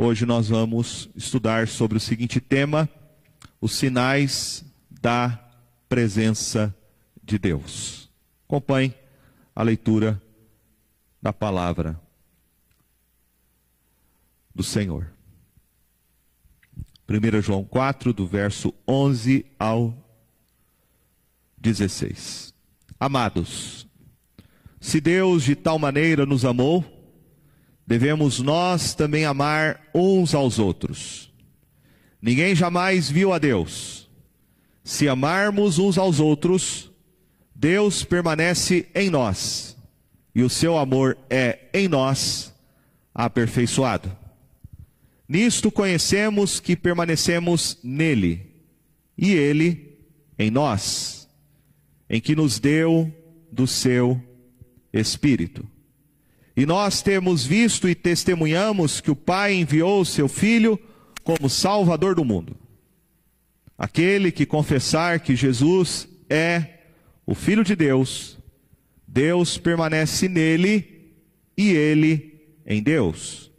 Hoje nós vamos estudar sobre o seguinte tema: os sinais da presença de Deus. Acompanhe a leitura da palavra do Senhor. 1 João 4, do verso 11 ao 16. Amados, se Deus de tal maneira nos amou, devemos nós também amar uns aos outros. Ninguém jamais viu a Deus. Se amarmos uns aos outros, Deus permanece em nós, e o seu amor é em nós aperfeiçoado. Nisto conhecemos que permanecemos nele, e ele em nós, em que nos deu do seu Espírito. E nós temos visto e testemunhamos que o Pai enviou o seu Filho como Salvador do mundo. Aquele que confessar que Jesus é o Filho de Deus, Deus permanece nele e ele em Deus.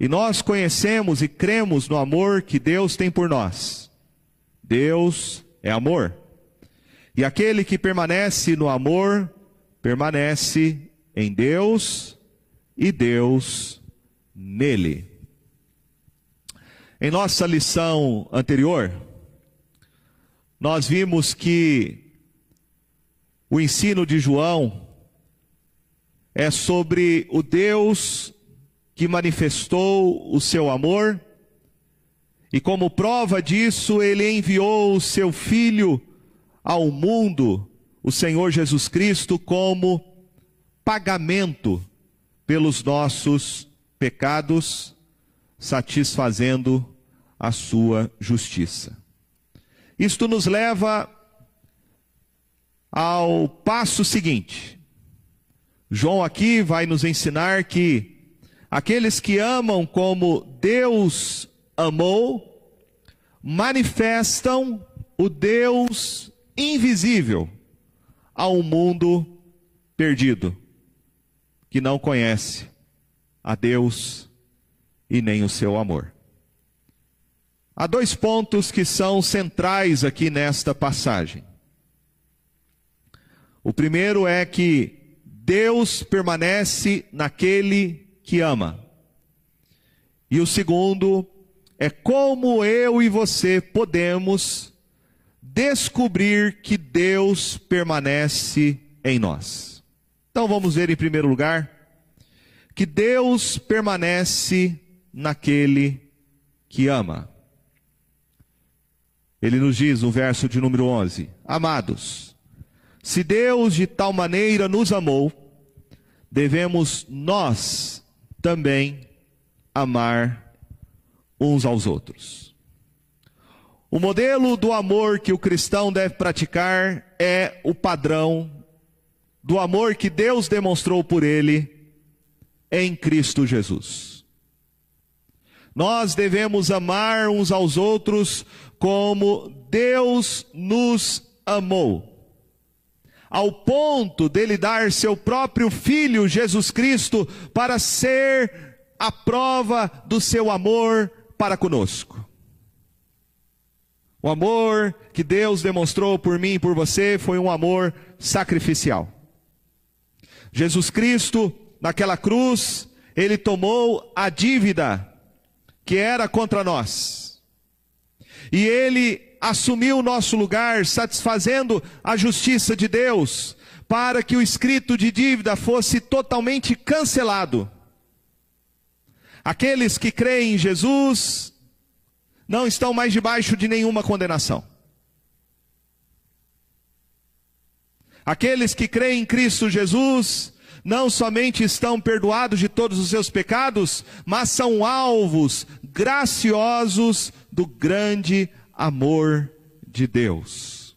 E nós conhecemos e cremos no amor que Deus tem por nós. Deus é amor. E aquele que permanece no amor, permanece em Deus e Deus nele. Em nossa lição anterior, nós vimos que o ensino de João é sobre o Deus que manifestou o seu amor, e como prova disso, ele enviou o seu Filho ao mundo, o Senhor Jesus Cristo, como pagamento pelos nossos pecados, satisfazendo a sua justiça. Isto nos leva ao passo seguinte. João aqui vai nos ensinar que Aqueles que amam como Deus amou, manifestam o Deus invisível ao mundo perdido, que não conhece a Deus e nem o seu amor. Há dois pontos que são centrais aqui nesta passagem. O primeiro é que Deus permanece naquele que ama. E o segundo é como eu e você podemos descobrir que Deus permanece em nós. Então vamos ver em primeiro lugar que Deus permanece naquele que ama. Ele nos diz no verso de número 11: Amados, se Deus de tal maneira nos amou, devemos nós também amar uns aos outros. O modelo do amor que o cristão deve praticar é o padrão do amor que Deus demonstrou por ele em Cristo Jesus. Nós devemos amar uns aos outros como Deus nos amou ao ponto dele dar seu próprio filho, Jesus Cristo, para ser a prova do seu amor para conosco. O amor que Deus demonstrou por mim e por você foi um amor sacrificial. Jesus Cristo, naquela cruz, ele tomou a dívida que era contra nós. E ele assumiu o nosso lugar, satisfazendo a justiça de Deus, para que o escrito de dívida fosse totalmente cancelado. Aqueles que creem em Jesus não estão mais debaixo de nenhuma condenação. Aqueles que creem em Cristo Jesus não somente estão perdoados de todos os seus pecados, mas são alvos graciosos do grande amor de Deus.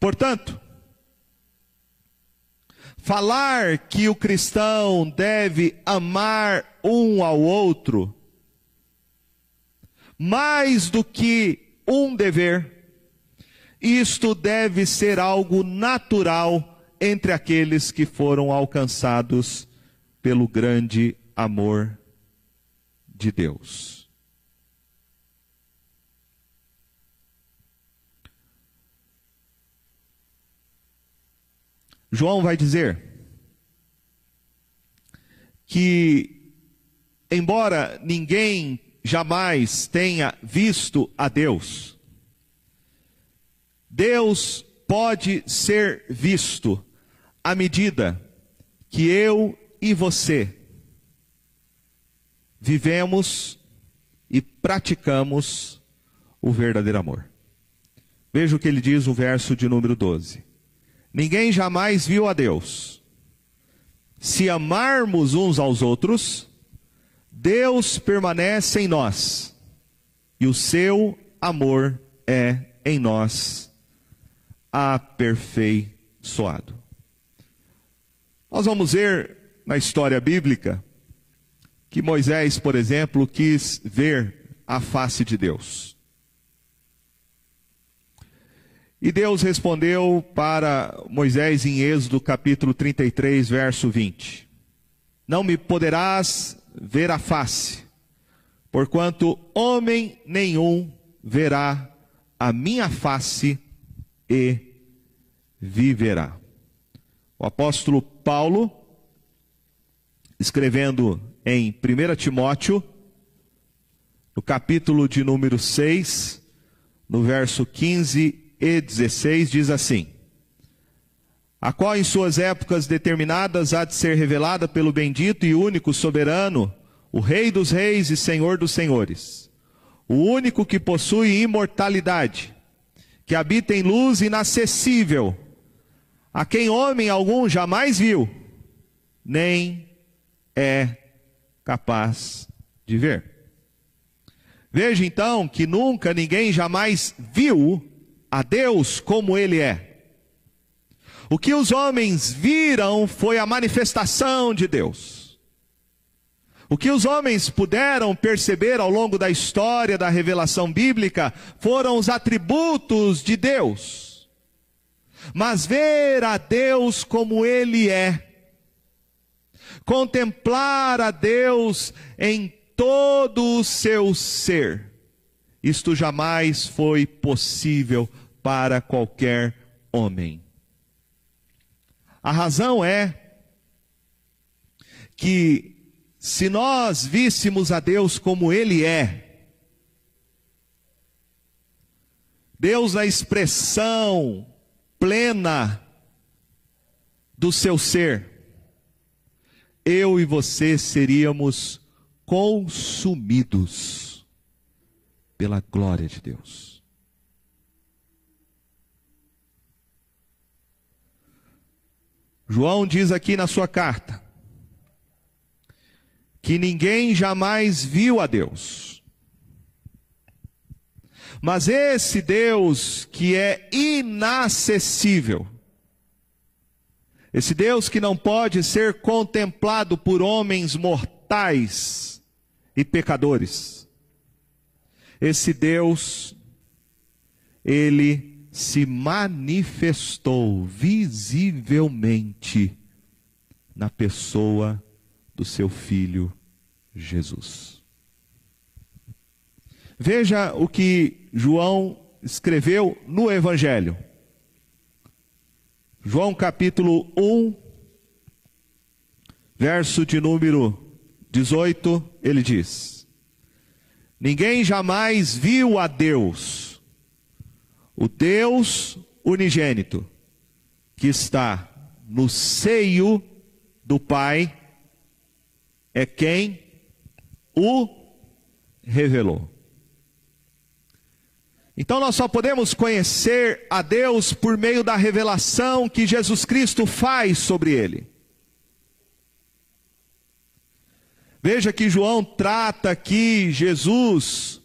Portanto, falar que o cristão deve amar um ao outro, mais do que um dever, isto deve ser algo natural entre aqueles que foram alcançados pelo grande amor de Deus. João vai dizer que, embora ninguém jamais tenha visto a Deus, Deus pode ser visto à medida que eu e você vivemos e praticamos o verdadeiro amor. Veja o que ele diz no verso de número 12. Ninguém jamais viu a Deus. Se amarmos uns aos outros, Deus permanece em nós, e o seu amor é em nós aperfeiçoado. Nós vamos ver na história bíblica que Moisés, por exemplo, quis ver a face de Deus. E Deus respondeu para Moisés em Êxodo capítulo 33, verso 20: Não me poderás ver a face, porquanto homem nenhum verá a minha face e viverá. O apóstolo Paulo, escrevendo em 1 Timóteo, no capítulo de número 6, no verso 15 e 16, diz assim: A qual em suas épocas determinadas há de ser revelada pelo bendito e único soberano, o Rei dos Reis e Senhor dos Senhores, o único que possui imortalidade, que habita em luz inacessível, a quem homem algum jamais viu, nem é capaz de ver. Veja então que nunca ninguém jamais viu a Deus como Ele é. O que os homens viram foi a manifestação de Deus. O que os homens puderam perceber ao longo da história da revelação bíblica foram os atributos de Deus mas ver a Deus como Ele é, contemplar a Deus em todo o seu ser, isto jamais foi possível para qualquer homem. A razão é que, se nós víssemos a Deus como Ele é, Deus na expressão plena do seu ser, eu e você seríamos consumidos pela glória de Deus. João diz aqui na sua carta que ninguém jamais viu a Deus. Mas esse Deus que é inacessível, esse Deus que não pode ser contemplado por homens mortais e pecadores, esse Deus, ele se manifestou visivelmente na pessoa do seu filho Jesus. Veja o que João escreveu no Evangelho. João capítulo 1, verso de número 18, ele diz: Ninguém jamais viu a Deus, o Deus unigênito, que está no seio do Pai, é quem o revelou. Então nós só podemos conhecer a Deus por meio da revelação que Jesus Cristo faz sobre ele. Veja que João trata aqui Jesus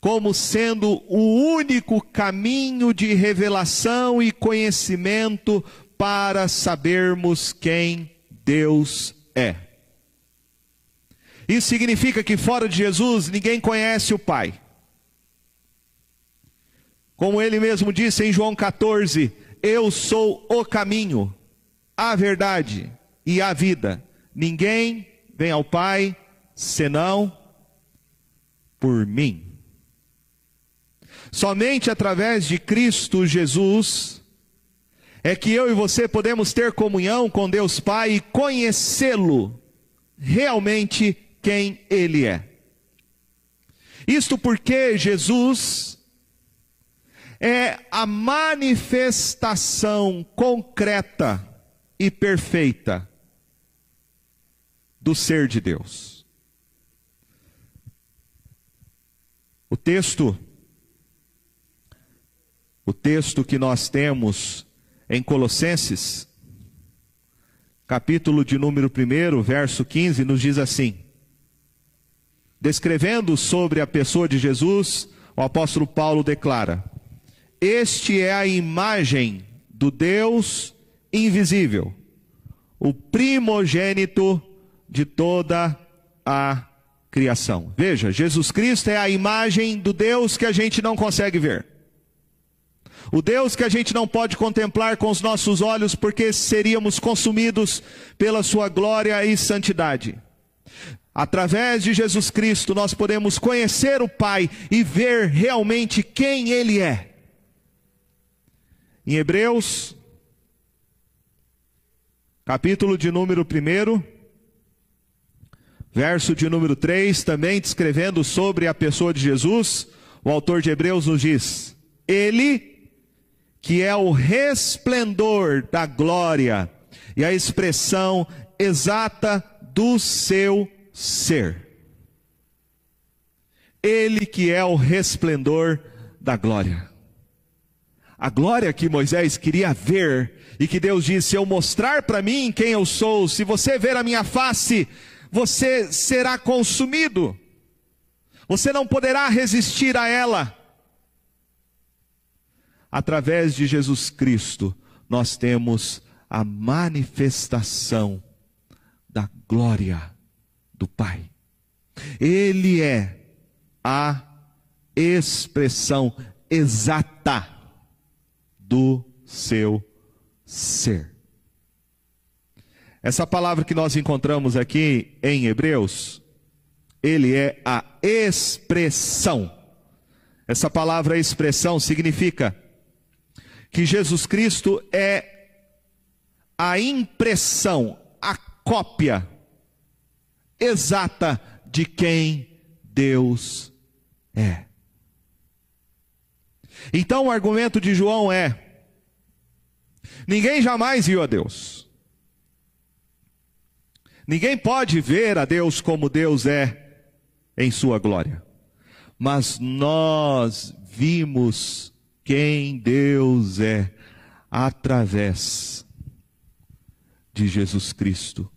como sendo o único caminho de revelação e conhecimento para sabermos quem Deus é. Isso significa que fora de Jesus ninguém conhece o Pai. Como ele mesmo disse em João 14: Eu sou o caminho, a verdade e a vida. Ninguém vem ao Pai senão por mim. Somente através de Cristo Jesus é que eu e você podemos ter comunhão com Deus Pai e conhecê-lo realmente quem Ele é. Isto porque Jesus é a manifestação concreta e perfeita do ser de Deus. O texto o texto que nós temos em Colossenses, capítulo de número 1, verso 15, nos diz assim: Descrevendo sobre a pessoa de Jesus, o apóstolo Paulo declara: Este é a imagem do Deus invisível, o primogênito de toda a criação. Veja, Jesus Cristo é a imagem do Deus que a gente não consegue ver. O Deus que a gente não pode contemplar com os nossos olhos porque seríamos consumidos pela sua glória e santidade. Através de Jesus Cristo nós podemos conhecer o Pai e ver realmente quem Ele é. Em Hebreus, capítulo de número 1, verso de número 3, também descrevendo sobre a pessoa de Jesus, o autor de Hebreus nos diz: Ele que é o resplendor da glória e a expressão exata do seu ser. Ele que é o resplendor da glória. A glória que Moisés queria ver e que Deus disse: Eu mostrar para mim quem eu sou, se você ver a minha face, você será consumido, você não poderá resistir a ela através de Jesus Cristo, nós temos a manifestação da glória do Pai. Ele é a expressão exata do seu ser. Essa palavra que nós encontramos aqui em Hebreus, ele é a expressão. Essa palavra expressão significa que Jesus Cristo é a impressão, a cópia exata de quem Deus é. Então o argumento de João é: ninguém jamais viu a Deus. Ninguém pode ver a Deus como Deus é em sua glória. Mas nós vimos quem Deus é através de Jesus Cristo.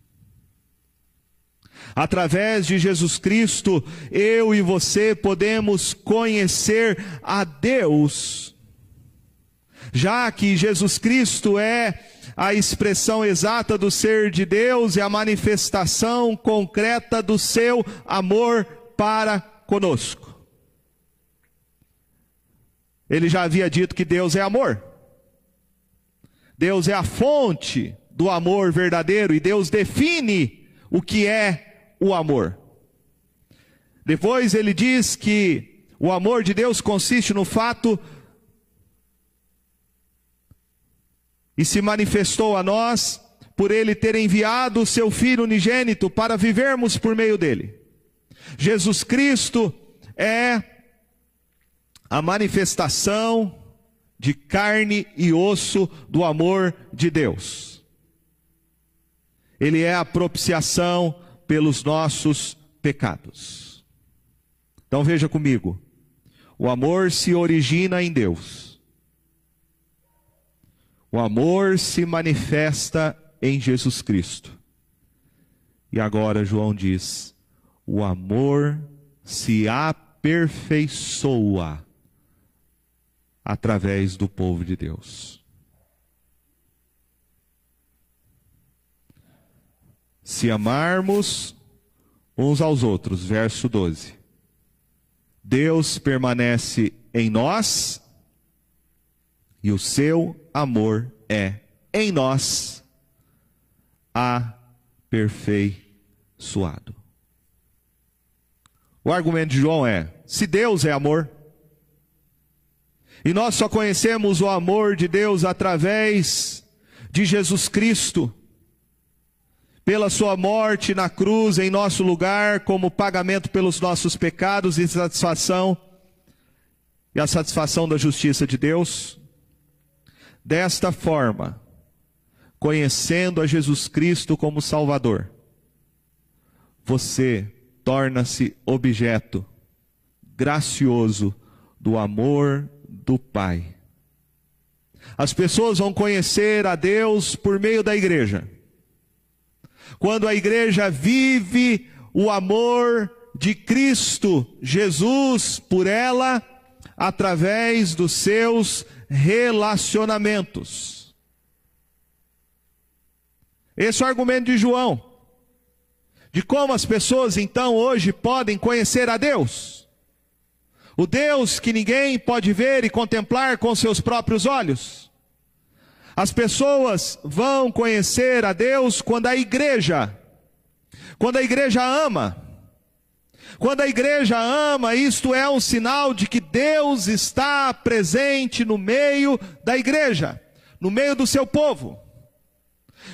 Através de Jesus Cristo, eu e você podemos conhecer a Deus, já que Jesus Cristo é a expressão exata do ser de Deus e a manifestação concreta do seu amor para conosco. Ele já havia dito que Deus é amor. Deus é a fonte do amor verdadeiro e Deus define o que é o amor. Depois ele diz que o amor de Deus consiste no fato e se manifestou a nós por ele ter enviado o seu filho unigênito para vivermos por meio dele. Jesus Cristo é a manifestação de carne e osso do amor de Deus. Ele é a propiciação pelos nossos pecados. Então veja comigo. O amor se origina em Deus. O amor se manifesta em Jesus Cristo. E agora João diz: o amor se aperfeiçoa através do povo de Deus. Se amarmos uns aos outros, verso 12. Deus permanece em nós e o seu amor é em nós aperfeiçoado. O argumento de João é: se Deus é amor, e nós só conhecemos o amor de Deus através de Jesus Cristo, pela sua morte na cruz em nosso lugar, como pagamento pelos nossos pecados e satisfação, e a satisfação da justiça de Deus. Desta forma, conhecendo a Jesus Cristo como Salvador, você torna-se objeto gracioso do amor do Pai. As pessoas vão conhecer a Deus por meio da igreja. Quando a igreja vive o amor de Cristo Jesus por ela, através dos seus relacionamentos. Esse é o argumento de João, de como as pessoas então hoje podem conhecer a Deus. O Deus que ninguém pode ver e contemplar com seus próprios olhos. As pessoas vão conhecer a Deus quando a igreja, quando a igreja ama. Quando a igreja ama, isto é um sinal de que Deus está presente no meio da igreja, no meio do seu povo.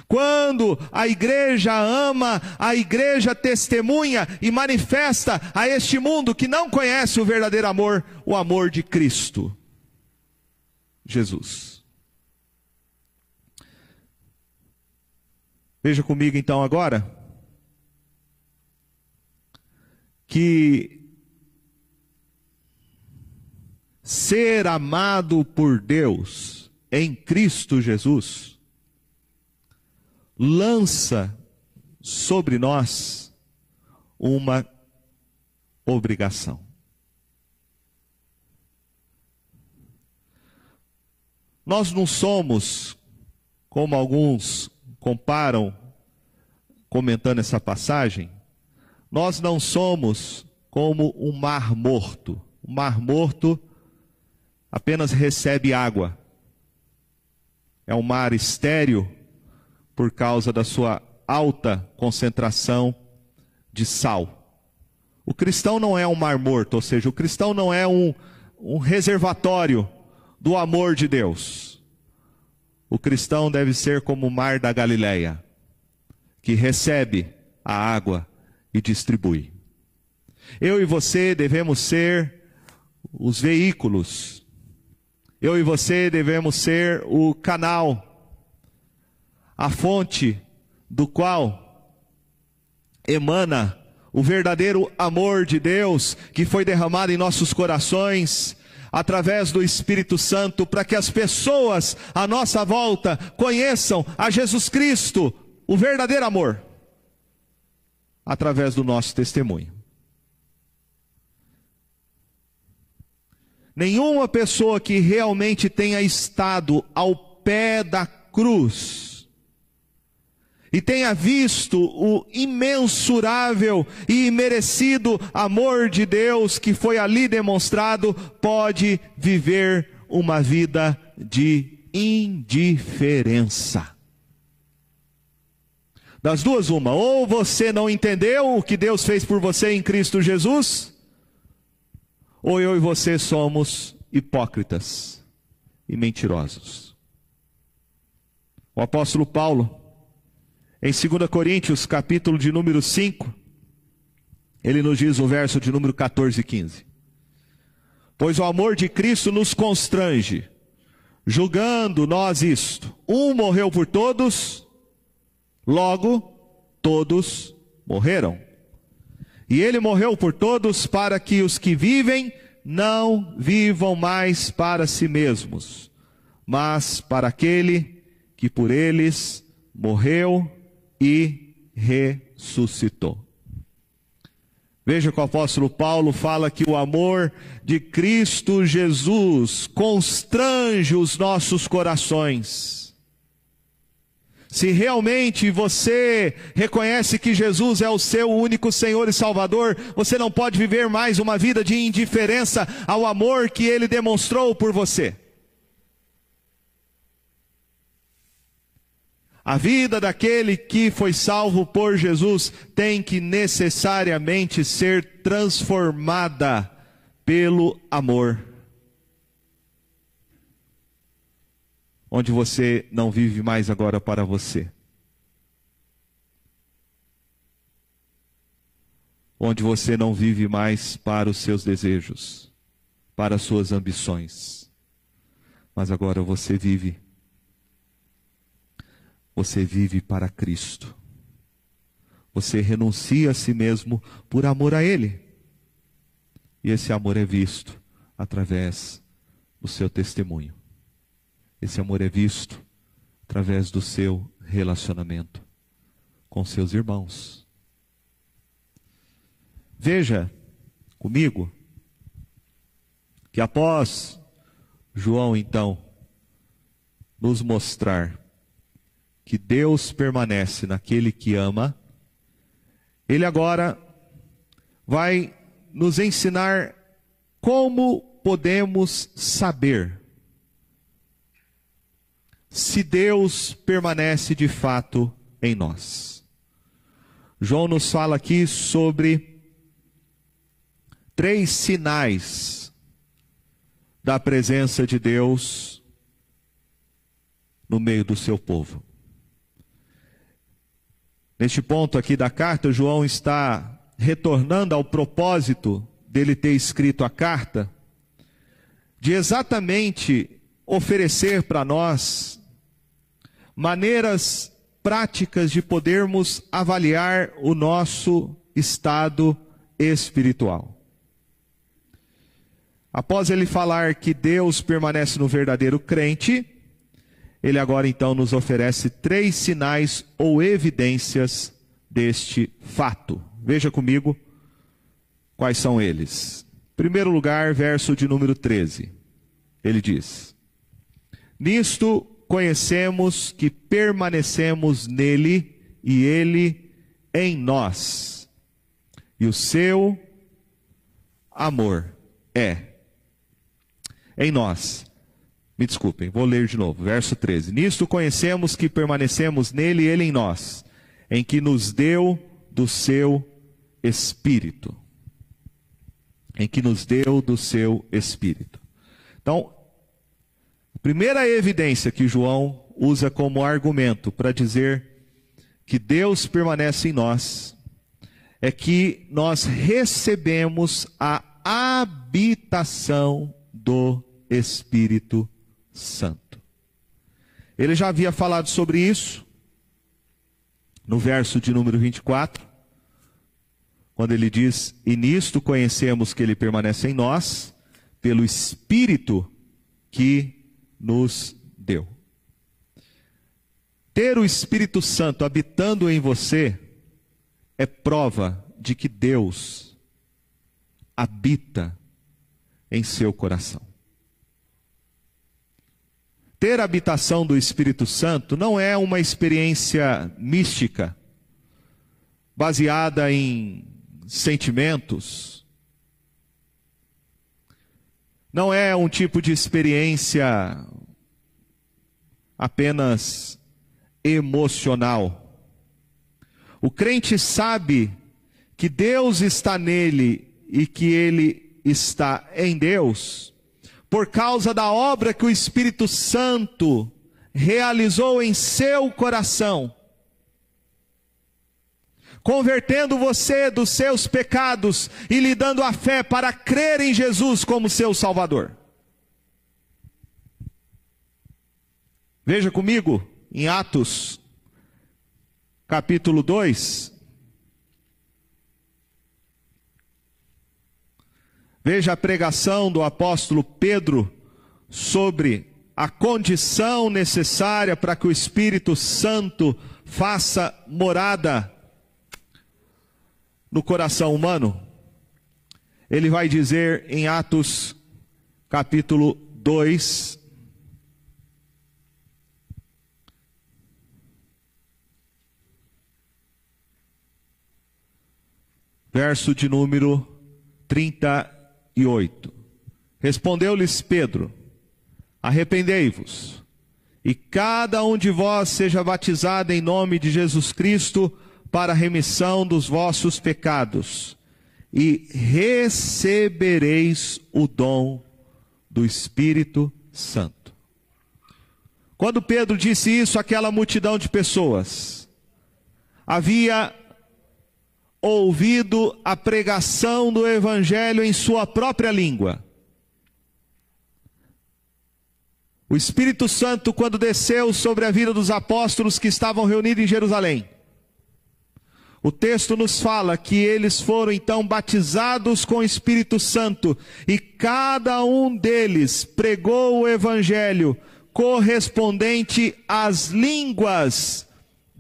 Quando a igreja ama, a igreja testemunha e manifesta a este mundo que não conhece o verdadeiro amor, o amor de Cristo, Jesus. Veja comigo então agora que ser amado por Deus em Cristo Jesus lança sobre nós uma obrigação. Nós não somos, como alguns comparam, comentando essa passagem, nós não somos como um mar morto. O mar morto apenas recebe água. É um mar estéril por causa da sua alta concentração de sal. O cristão não é um mar morto, ou seja, o cristão não é um, um reservatório do amor de Deus. O cristão deve ser como o mar da Galileia, que recebe a água e distribui. Eu e você devemos ser os veículos. Eu e você devemos ser o canal a fonte do qual emana o verdadeiro amor de Deus que foi derramado em nossos corações através do Espírito Santo, para que as pessoas à nossa volta conheçam a Jesus Cristo, o verdadeiro amor, através do nosso testemunho. Nenhuma pessoa que realmente tenha estado ao pé da cruz, e tenha visto o imensurável e imerecido amor de Deus que foi ali demonstrado, pode viver uma vida de indiferença. Das duas, uma, ou você não entendeu o que Deus fez por você em Cristo Jesus, ou eu e você somos hipócritas e mentirosos. O apóstolo Paulo, em 2 Coríntios, capítulo de número 5, ele nos diz o verso de número 14 e 15. Pois o amor de Cristo nos constrange, julgando nós isto: um morreu por todos, logo todos morreram. E ele morreu por todos para que os que vivem não vivam mais para si mesmos, mas para aquele que por eles morreu e ressuscitou. Veja que o apóstolo Paulo fala que o amor de Cristo Jesus constrange os nossos corações. Se realmente você reconhece que Jesus é o seu único Senhor e Salvador, você não pode viver mais uma vida de indiferença ao amor que ele demonstrou por você. A vida daquele que foi salvo por Jesus tem que necessariamente ser transformada pelo amor. Onde você não vive mais agora para você. Onde você não vive mais para os seus desejos, para as suas ambições. Mas agora você vive você vive para Cristo. Você renuncia a si mesmo por amor a Ele. E esse amor é visto através do seu testemunho. Esse amor é visto através do seu relacionamento com seus irmãos. Veja comigo que após João então nos mostrar que Deus permanece naquele que ama, ele agora vai nos ensinar como podemos saber se Deus permanece de fato em nós. João nos fala aqui sobre três sinais da presença de Deus no meio do seu povo. Neste ponto aqui da carta, João está retornando ao propósito dele ter escrito a carta, de exatamente oferecer para nós maneiras práticas de podermos avaliar o nosso estado espiritual. Após ele falar que Deus permanece no verdadeiro crente, ele agora então nos oferece três sinais ou evidências deste fato. Veja comigo quais são eles. Primeiro lugar, verso de número 13. Ele diz: Nisto conhecemos que permanecemos nele e ele em nós. E o seu amor é em nós me desculpem, vou ler de novo, verso 13. Nisto conhecemos que permanecemos nele e ele em nós, em que nos deu do seu espírito. Em que nos deu do seu espírito. Então, a primeira evidência que João usa como argumento para dizer que Deus permanece em nós é que nós recebemos a habitação do Espírito Santo. Ele já havia falado sobre isso no verso de número 24, quando ele diz: E nisto conhecemos que ele permanece em nós, pelo Espírito que nos deu. Ter o Espírito Santo habitando em você é prova de que Deus habita em seu coração. Ter a habitação do Espírito Santo não é uma experiência mística, baseada em sentimentos. Não é um tipo de experiência apenas emocional. O crente sabe que Deus está nele e que ele está em Deus por causa da obra que o Espírito Santo realizou em seu coração, convertendo você dos seus pecados e lhe dando a fé para crer em Jesus como seu Salvador. Veja comigo em Atos, capítulo 2, Veja a pregação do apóstolo Pedro sobre a condição necessária para que o Espírito Santo faça morada no coração humano. Ele vai dizer em Atos capítulo 2, verso de número 30 e oito. Respondeu-lhes Pedro: Arrependei-vos e cada um de vós seja batizado em nome de Jesus Cristo para a remissão dos vossos pecados, e recebereis o dom do Espírito Santo. Quando Pedro disse isso àquela multidão de pessoas, havia ouvido a pregação do Evangelho em sua própria língua. O Espírito Santo, quando desceu sobre a vida dos apóstolos que estavam reunidos em Jerusalém, o texto nos fala que eles foram então batizados com o Espírito Santo e cada um deles pregou o Evangelho correspondente às línguas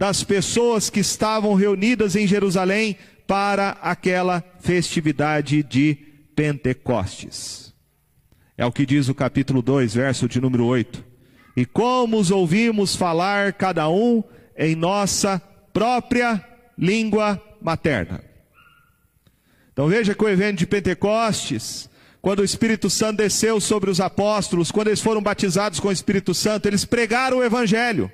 das pessoas que estavam reunidas em Jerusalém para aquela festividade de Pentecostes. É o que diz o capítulo 2, verso de número 8. E como os ouvimos falar cada um em nossa própria língua materna. Então veja que o evento de Pentecostes, quando o Espírito Santo desceu sobre os apóstolos, quando eles foram batizados com o Espírito Santo, eles pregaram o Evangelho.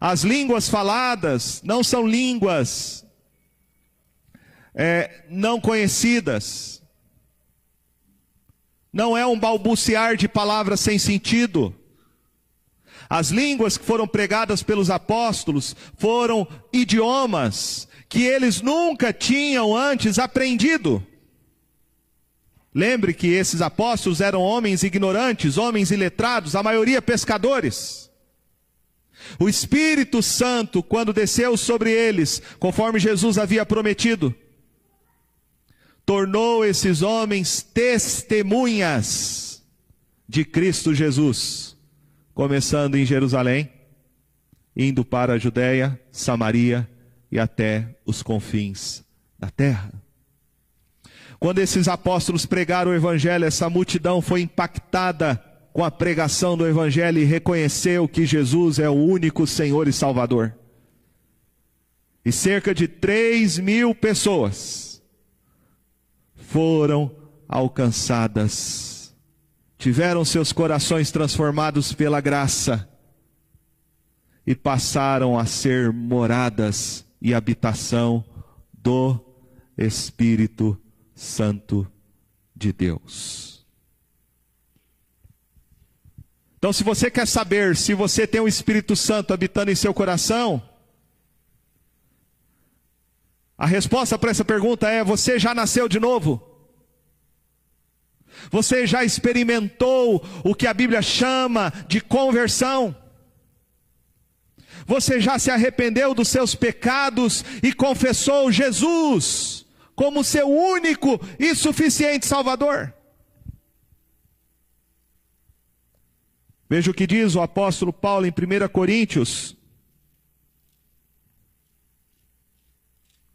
As línguas faladas não são línguas é, não conhecidas, não é um balbuciar de palavras sem sentido. As línguas que foram pregadas pelos apóstolos foram idiomas que eles nunca tinham antes aprendido. Lembre que esses apóstolos eram homens ignorantes, homens iletrados, a maioria pescadores. O Espírito Santo, quando desceu sobre eles, conforme Jesus havia prometido, tornou esses homens testemunhas de Cristo Jesus, começando em Jerusalém, indo para a Judéia, Samaria e até os confins da terra. Quando esses apóstolos pregaram o evangelho, essa multidão foi impactada com a pregação do evangelho e reconheceu que Jesus é o único Senhor e Salvador. E cerca de 3 mil pessoas foram alcançadas. Tiveram seus corações transformados pela graça e passaram a ser moradas e habitação do Espírito Santo de Deus. Então, se você quer saber se você tem o Espírito Santo habitando em seu coração, a resposta para essa pergunta é: você já nasceu de novo? Você já experimentou o que a Bíblia chama de conversão? Você já se arrependeu dos seus pecados e confessou Jesus como seu único e suficiente Salvador? Veja o que diz o apóstolo Paulo em 1 Coríntios,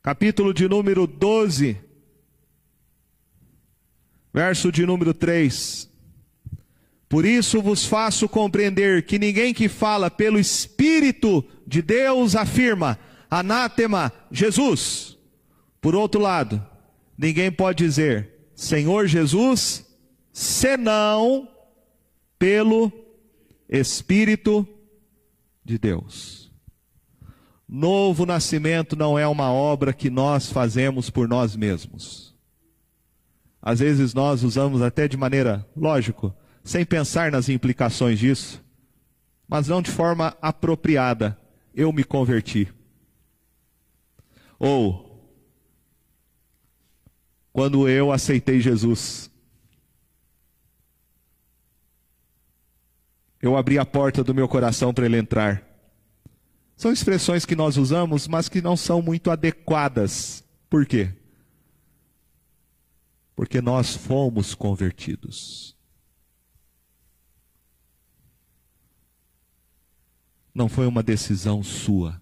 capítulo de número 12, verso de número 3. Por isso vos faço compreender que ninguém que fala pelo Espírito de Deus afirma, anátema Jesus. Por outro lado, ninguém pode dizer, Senhor Jesus, senão pelo Espírito de Deus. Novo nascimento não é uma obra que nós fazemos por nós mesmos. Às vezes nós usamos até de maneira, lógico, sem pensar nas implicações disso, mas não de forma apropriada. Eu me converti. Ou, quando eu aceitei Jesus, eu abri a porta do meu coração para ele entrar. São expressões que nós usamos, mas que não são muito adequadas. Por quê? Porque nós fomos convertidos. Não foi uma decisão sua.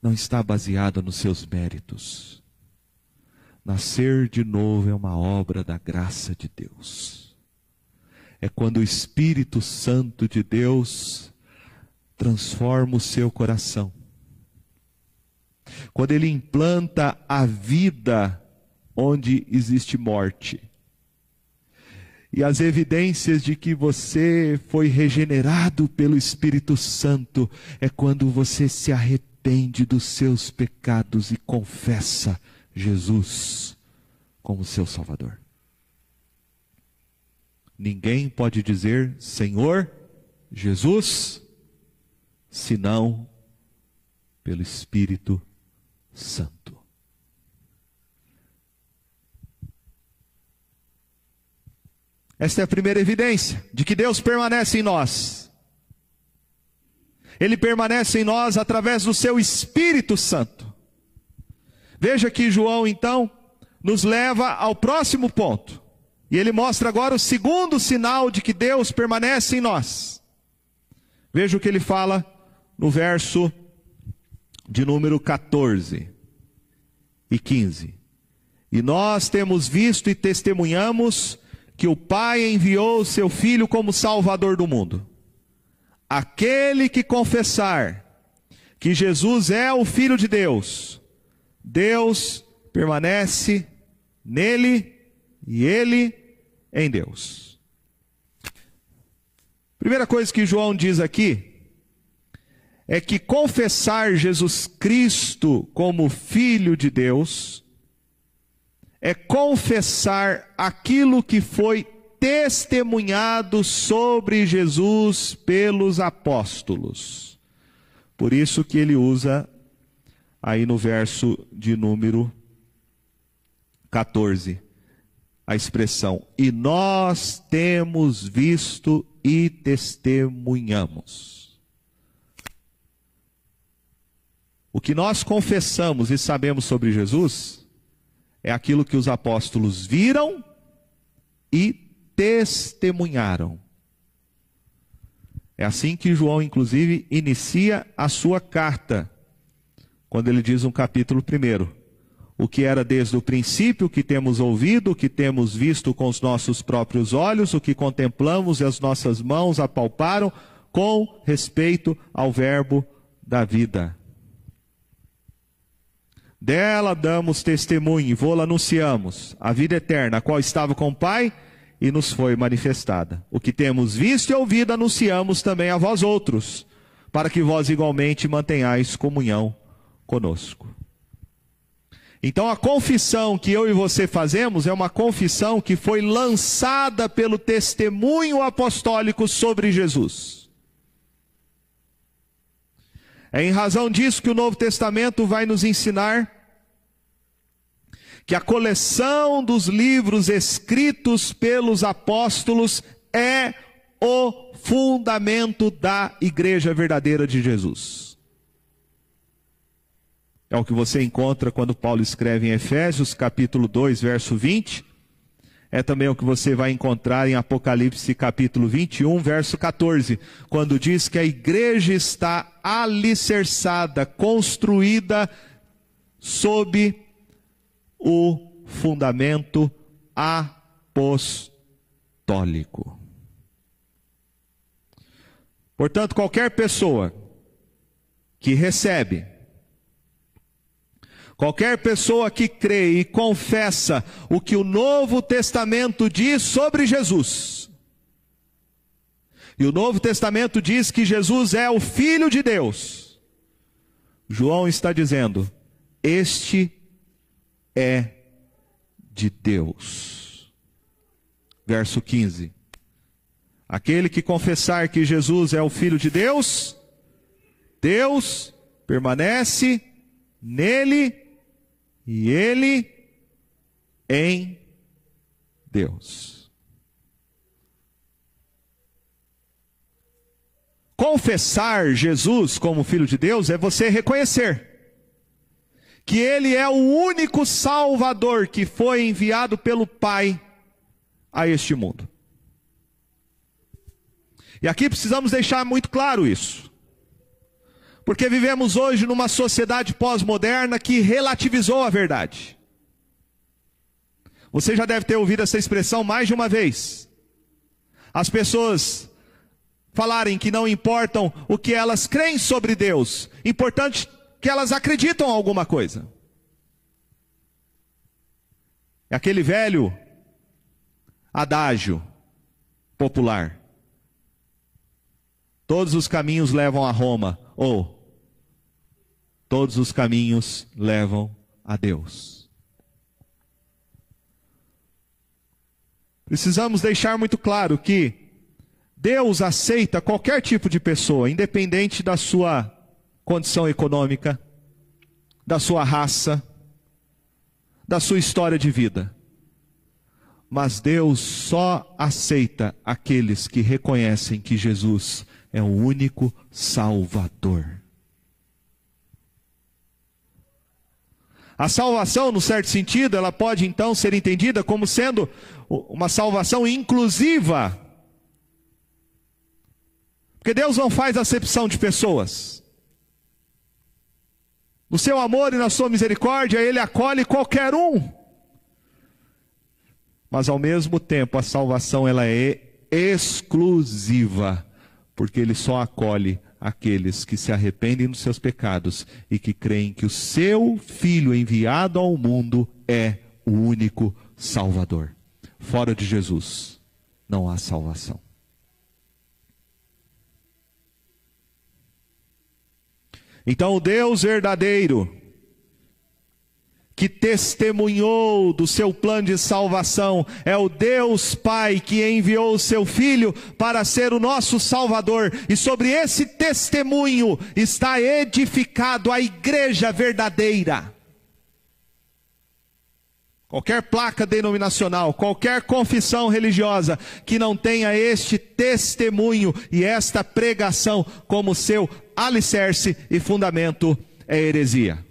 Não está baseada nos seus méritos. Nascer de novo é uma obra da graça de Deus é quando o Espírito Santo de Deus transforma o seu coração. Quando ele implanta a vida onde existe morte. E as evidências de que você foi regenerado pelo Espírito Santo é quando você se arrepende dos seus pecados e confessa Jesus como seu Salvador. Ninguém pode dizer Senhor Jesus senão pelo Espírito Santo. Esta é a primeira evidência de que Deus permanece em nós. Ele permanece em nós através do seu Espírito Santo. Veja que João, então, nos leva ao próximo ponto. E ele mostra agora o segundo sinal de que Deus permanece em nós. Veja o que ele fala no verso de número 14 e 15. E nós temos visto e testemunhamos que o Pai enviou o seu Filho como Salvador do mundo. Aquele que confessar que Jesus é o Filho de Deus, Deus permanece nele e ele em Deus. Primeira coisa que João diz aqui é que confessar Jesus Cristo como Filho de Deus é confessar aquilo que foi testemunhado sobre Jesus pelos apóstolos. Por isso que ele usa aí no verso de número 14 a expressão e nós temos visto e testemunhamos. O que nós confessamos e sabemos sobre Jesus é aquilo que os apóstolos viram e testemunharam. É assim que João, inclusive, inicia a sua carta, quando ele diz no capítulo 1: O que era desde o princípio, o que temos ouvido, o que temos visto com os nossos próprios olhos, o que contemplamos e as nossas mãos apalparam, com respeito ao Verbo da vida. Dela damos testemunho e vô-la anunciamos, a vida eterna, a qual estava com o Pai e nos foi manifestada. O que temos visto e ouvido anunciamos também a vós outros, para que vós igualmente mantenhais comunhão conosco. Então a confissão que eu e você fazemos é uma confissão que foi lançada pelo testemunho apostólico sobre Jesus. É em razão disso que o Novo Testamento vai nos ensinar que a coleção dos livros escritos pelos apóstolos é o fundamento da igreja verdadeira de Jesus. É o que você encontra quando Paulo escreve em Efésios, capítulo 2, verso 20. É também o que você vai encontrar em Apocalipse, capítulo 21, verso 14, quando diz que a igreja está alicerçada, construída sob o fundamento apostólico. Portanto, qualquer pessoa que recebe, qualquer pessoa que crê e confessa o que o Novo Testamento diz sobre Jesus, e o Novo Testamento diz que Jesus é o Filho de Deus, João está dizendo: este é de Deus. Verso 15. Aquele que confessar que Jesus é o Filho de Deus, Deus permanece nele e ele em Deus. Confessar Jesus como Filho de Deus é você reconhecer que ele é o único Salvador que foi enviado pelo Pai a este mundo. E aqui precisamos deixar muito claro isso. Porque vivemos hoje numa sociedade pós-moderna que relativizou a verdade. Você já deve ter ouvido essa expressão mais de uma vez. As pessoas falarem que não importam o que elas creem sobre Deus, importante que elas acreditam alguma coisa. É aquele velho adágio: popular. Todos os caminhos levam a Roma, ou todos os caminhos levam a Deus. Precisamos deixar muito claro que Deus aceita qualquer tipo de pessoa, independente da sua condição econômica, da sua raça, da sua história de vida. Mas Deus só aceita aqueles que reconhecem que Jesus é o único Salvador. A salvação, no certo sentido, ela pode então ser entendida como sendo uma salvação inclusiva. Porque Deus não faz acepção de pessoas. No seu amor e na sua misericórdia, Ele acolhe qualquer um. Mas ao mesmo tempo, a salvação ela é exclusiva, porque Ele só acolhe aqueles que se arrependem dos seus pecados e que creem que o seu Filho enviado ao mundo é o único Salvador. Fora de Jesus, não há salvação. Então, o Deus verdadeiro, que testemunhou do seu plano de salvação, é o Deus Pai que enviou o seu Filho para ser o nosso Salvador, e sobre esse testemunho está edificado a igreja verdadeira. Qualquer placa denominacional, qualquer confissão religiosa que não tenha este testemunho e esta pregação como seu alicerce e fundamento é heresia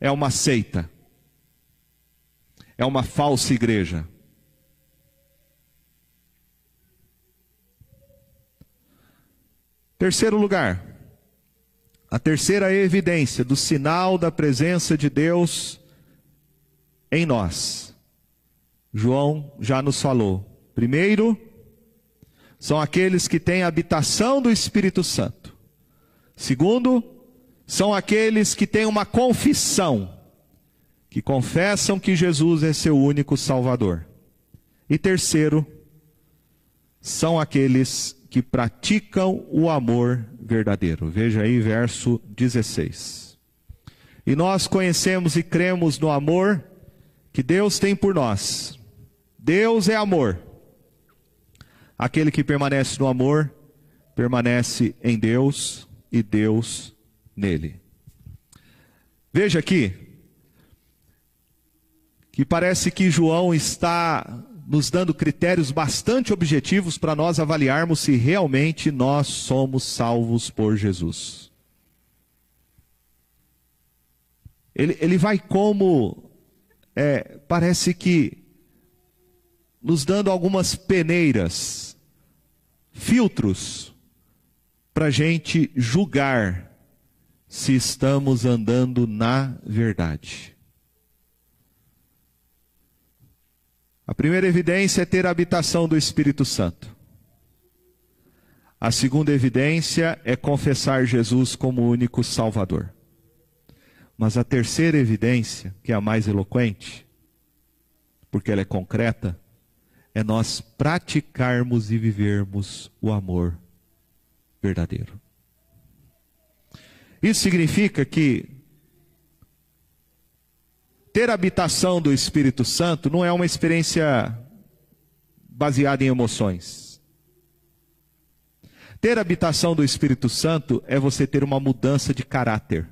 é uma seita, é uma falsa igreja. Terceiro lugar, a terceira evidência do sinal da presença de Deus em nós. João já nos falou. Primeiro, são aqueles que têm a habitação do Espírito Santo. Segundo, são aqueles que têm uma confissão, que confessam que Jesus é seu único Salvador. E terceiro, são aqueles que praticam o amor verdadeiro. Veja aí verso 16. E nós conhecemos e cremos no amor que Deus tem por nós. Deus é amor. Aquele que permanece no amor, permanece em Deus e Deus nele. Veja aqui, que parece que João está nos dando critérios bastante objetivos para nós avaliarmos se realmente nós somos salvos por Jesus. Ele, ele vai como, é, parece que, nos dando algumas peneiras, filtros, para a gente julgar se estamos andando na verdade. A primeira evidência é ter a habitação do Espírito Santo. A segunda evidência é confessar Jesus como único Salvador. Mas a terceira evidência, que é a mais eloquente, porque ela é concreta, é nós praticarmos e vivermos o amor verdadeiro. Isso significa que ter habitação do Espírito Santo não é uma experiência baseada em emoções. Ter habitação do Espírito Santo é você ter uma mudança de caráter.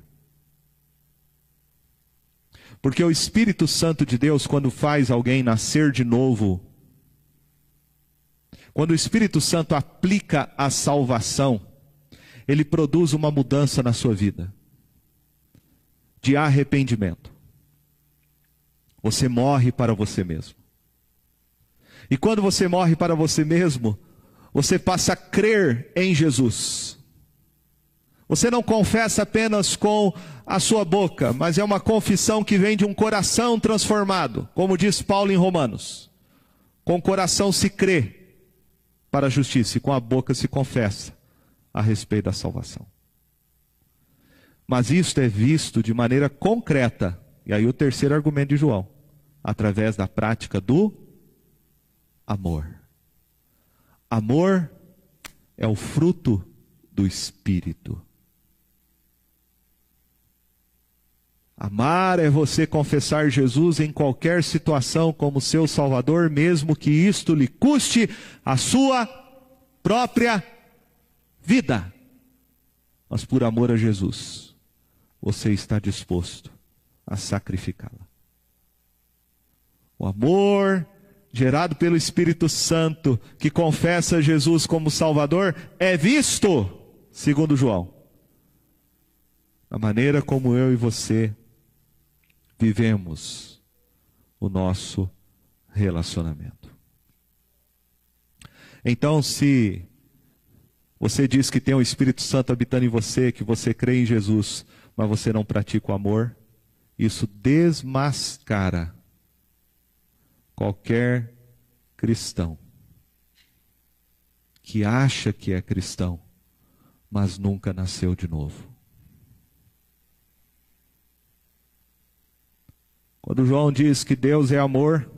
Porque o Espírito Santo de Deus, quando faz alguém nascer de novo, quando o Espírito Santo aplica a salvação, ele produz uma mudança na sua vida de arrependimento. Você morre para você mesmo. E quando você morre para você mesmo, você passa a crer em Jesus. Você não confessa apenas com a sua boca, mas é uma confissão que vem de um coração transformado, como diz Paulo em Romanos. Com o coração se crê para a justiça e com a boca se confessa a respeito da salvação. Mas isto é visto de maneira concreta, e aí o terceiro argumento de João, através da prática do amor. Amor é o fruto do Espírito. Amar é você confessar Jesus em qualquer situação como seu Salvador, mesmo que isto lhe custe a sua própria vida. Mas por amor a Jesus, você está disposto a sacrificá-la. O amor gerado pelo Espírito Santo, que confessa Jesus como Salvador, é visto, segundo João, a maneira como eu e você vivemos o nosso relacionamento. Então, se você diz que tem o Espírito Santo habitando em você, que você crê em Jesus, mas você não pratica o amor, isso desmascara qualquer cristão que acha que é cristão, mas nunca nasceu de novo. Quando João diz que Deus é amor,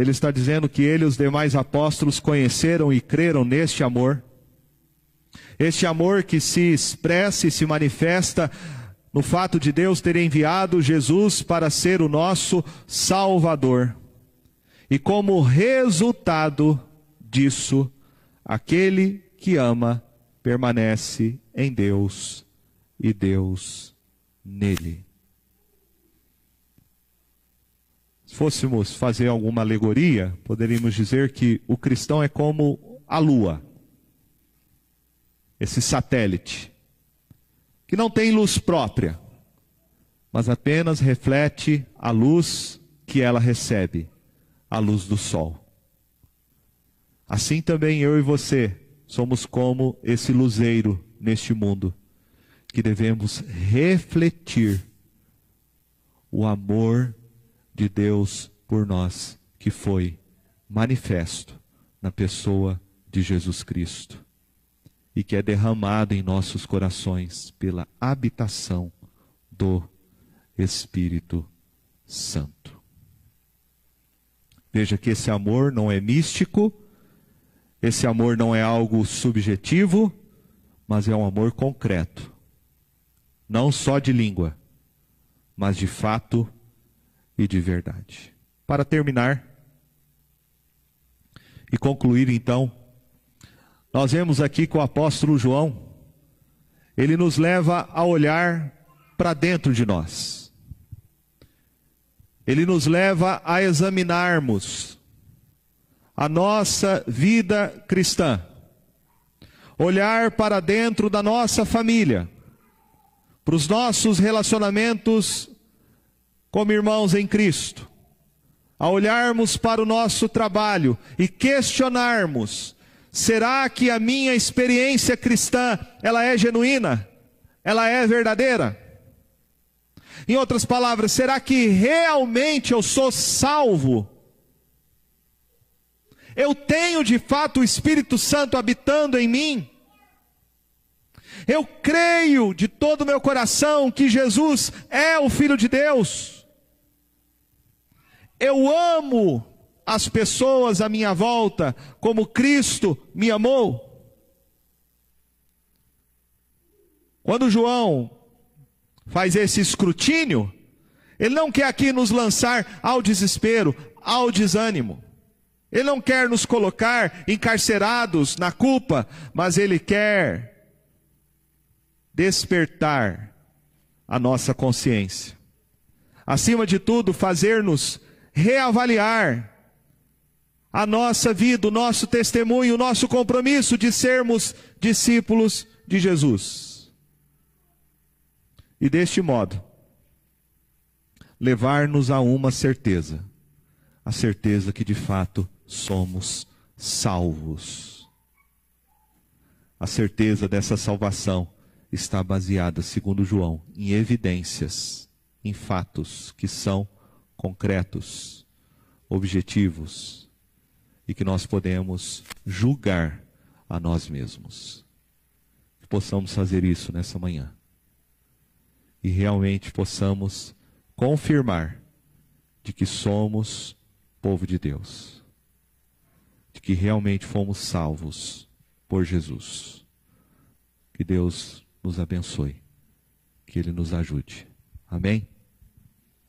ele está dizendo que ele e os demais apóstolos conheceram e creram neste amor. Este amor que se expressa e se manifesta no fato de Deus ter enviado Jesus para ser o nosso Salvador. E como resultado disso, aquele que ama permanece em Deus e Deus nele. Se fôssemos fazer alguma alegoria, poderíamos dizer que o cristão é como a lua, esse satélite, que não tem luz própria, mas apenas reflete a luz que ela recebe, a luz do sol. Assim também eu e você somos como esse luzeiro neste mundo, que devemos refletir o amor de Deus por nós, que foi manifesto na pessoa de Jesus Cristo e que é derramado em nossos corações pela habitação do Espírito Santo. Veja que esse amor não é místico, esse amor não é algo subjetivo, mas é um amor concreto. Não só de língua, mas de fato e de verdade. Para terminar e concluir então, nós vemos aqui que o apóstolo João, ele nos leva a olhar para dentro de nós. Ele nos leva a examinarmos a nossa vida cristã. Olhar para dentro da nossa família, para os nossos relacionamentos como irmãos em Cristo, a olharmos para o nosso trabalho e questionarmos: será que a minha experiência cristã ela é genuína? Ela é verdadeira? Em outras palavras, será que realmente eu sou salvo? Eu tenho de fato o Espírito Santo habitando em mim? Eu creio de todo o meu coração que Jesus é o Filho de Deus? Eu amo as pessoas à minha volta como Cristo me amou. Quando João faz esse escrutínio, ele não quer aqui nos lançar ao desespero, ao desânimo. Ele não quer nos colocar encarcerados na culpa, mas ele quer despertar a nossa consciência. Acima de tudo, fazer-nos reavaliar a nossa vida, o nosso testemunho, o nosso compromisso de sermos discípulos de Jesus. E deste modo, levar-nos a uma certeza, a certeza que de fato somos salvos. A certeza dessa salvação está baseada, segundo João, em evidências, em fatos que são concretos, objetivos e que nós podemos julgar a nós mesmos. Que possamos fazer isso nessa manhã e realmente possamos confirmar de que somos povo de Deus, de que realmente fomos salvos por Jesus. Que Deus nos abençoe, que Ele nos ajude. Amém?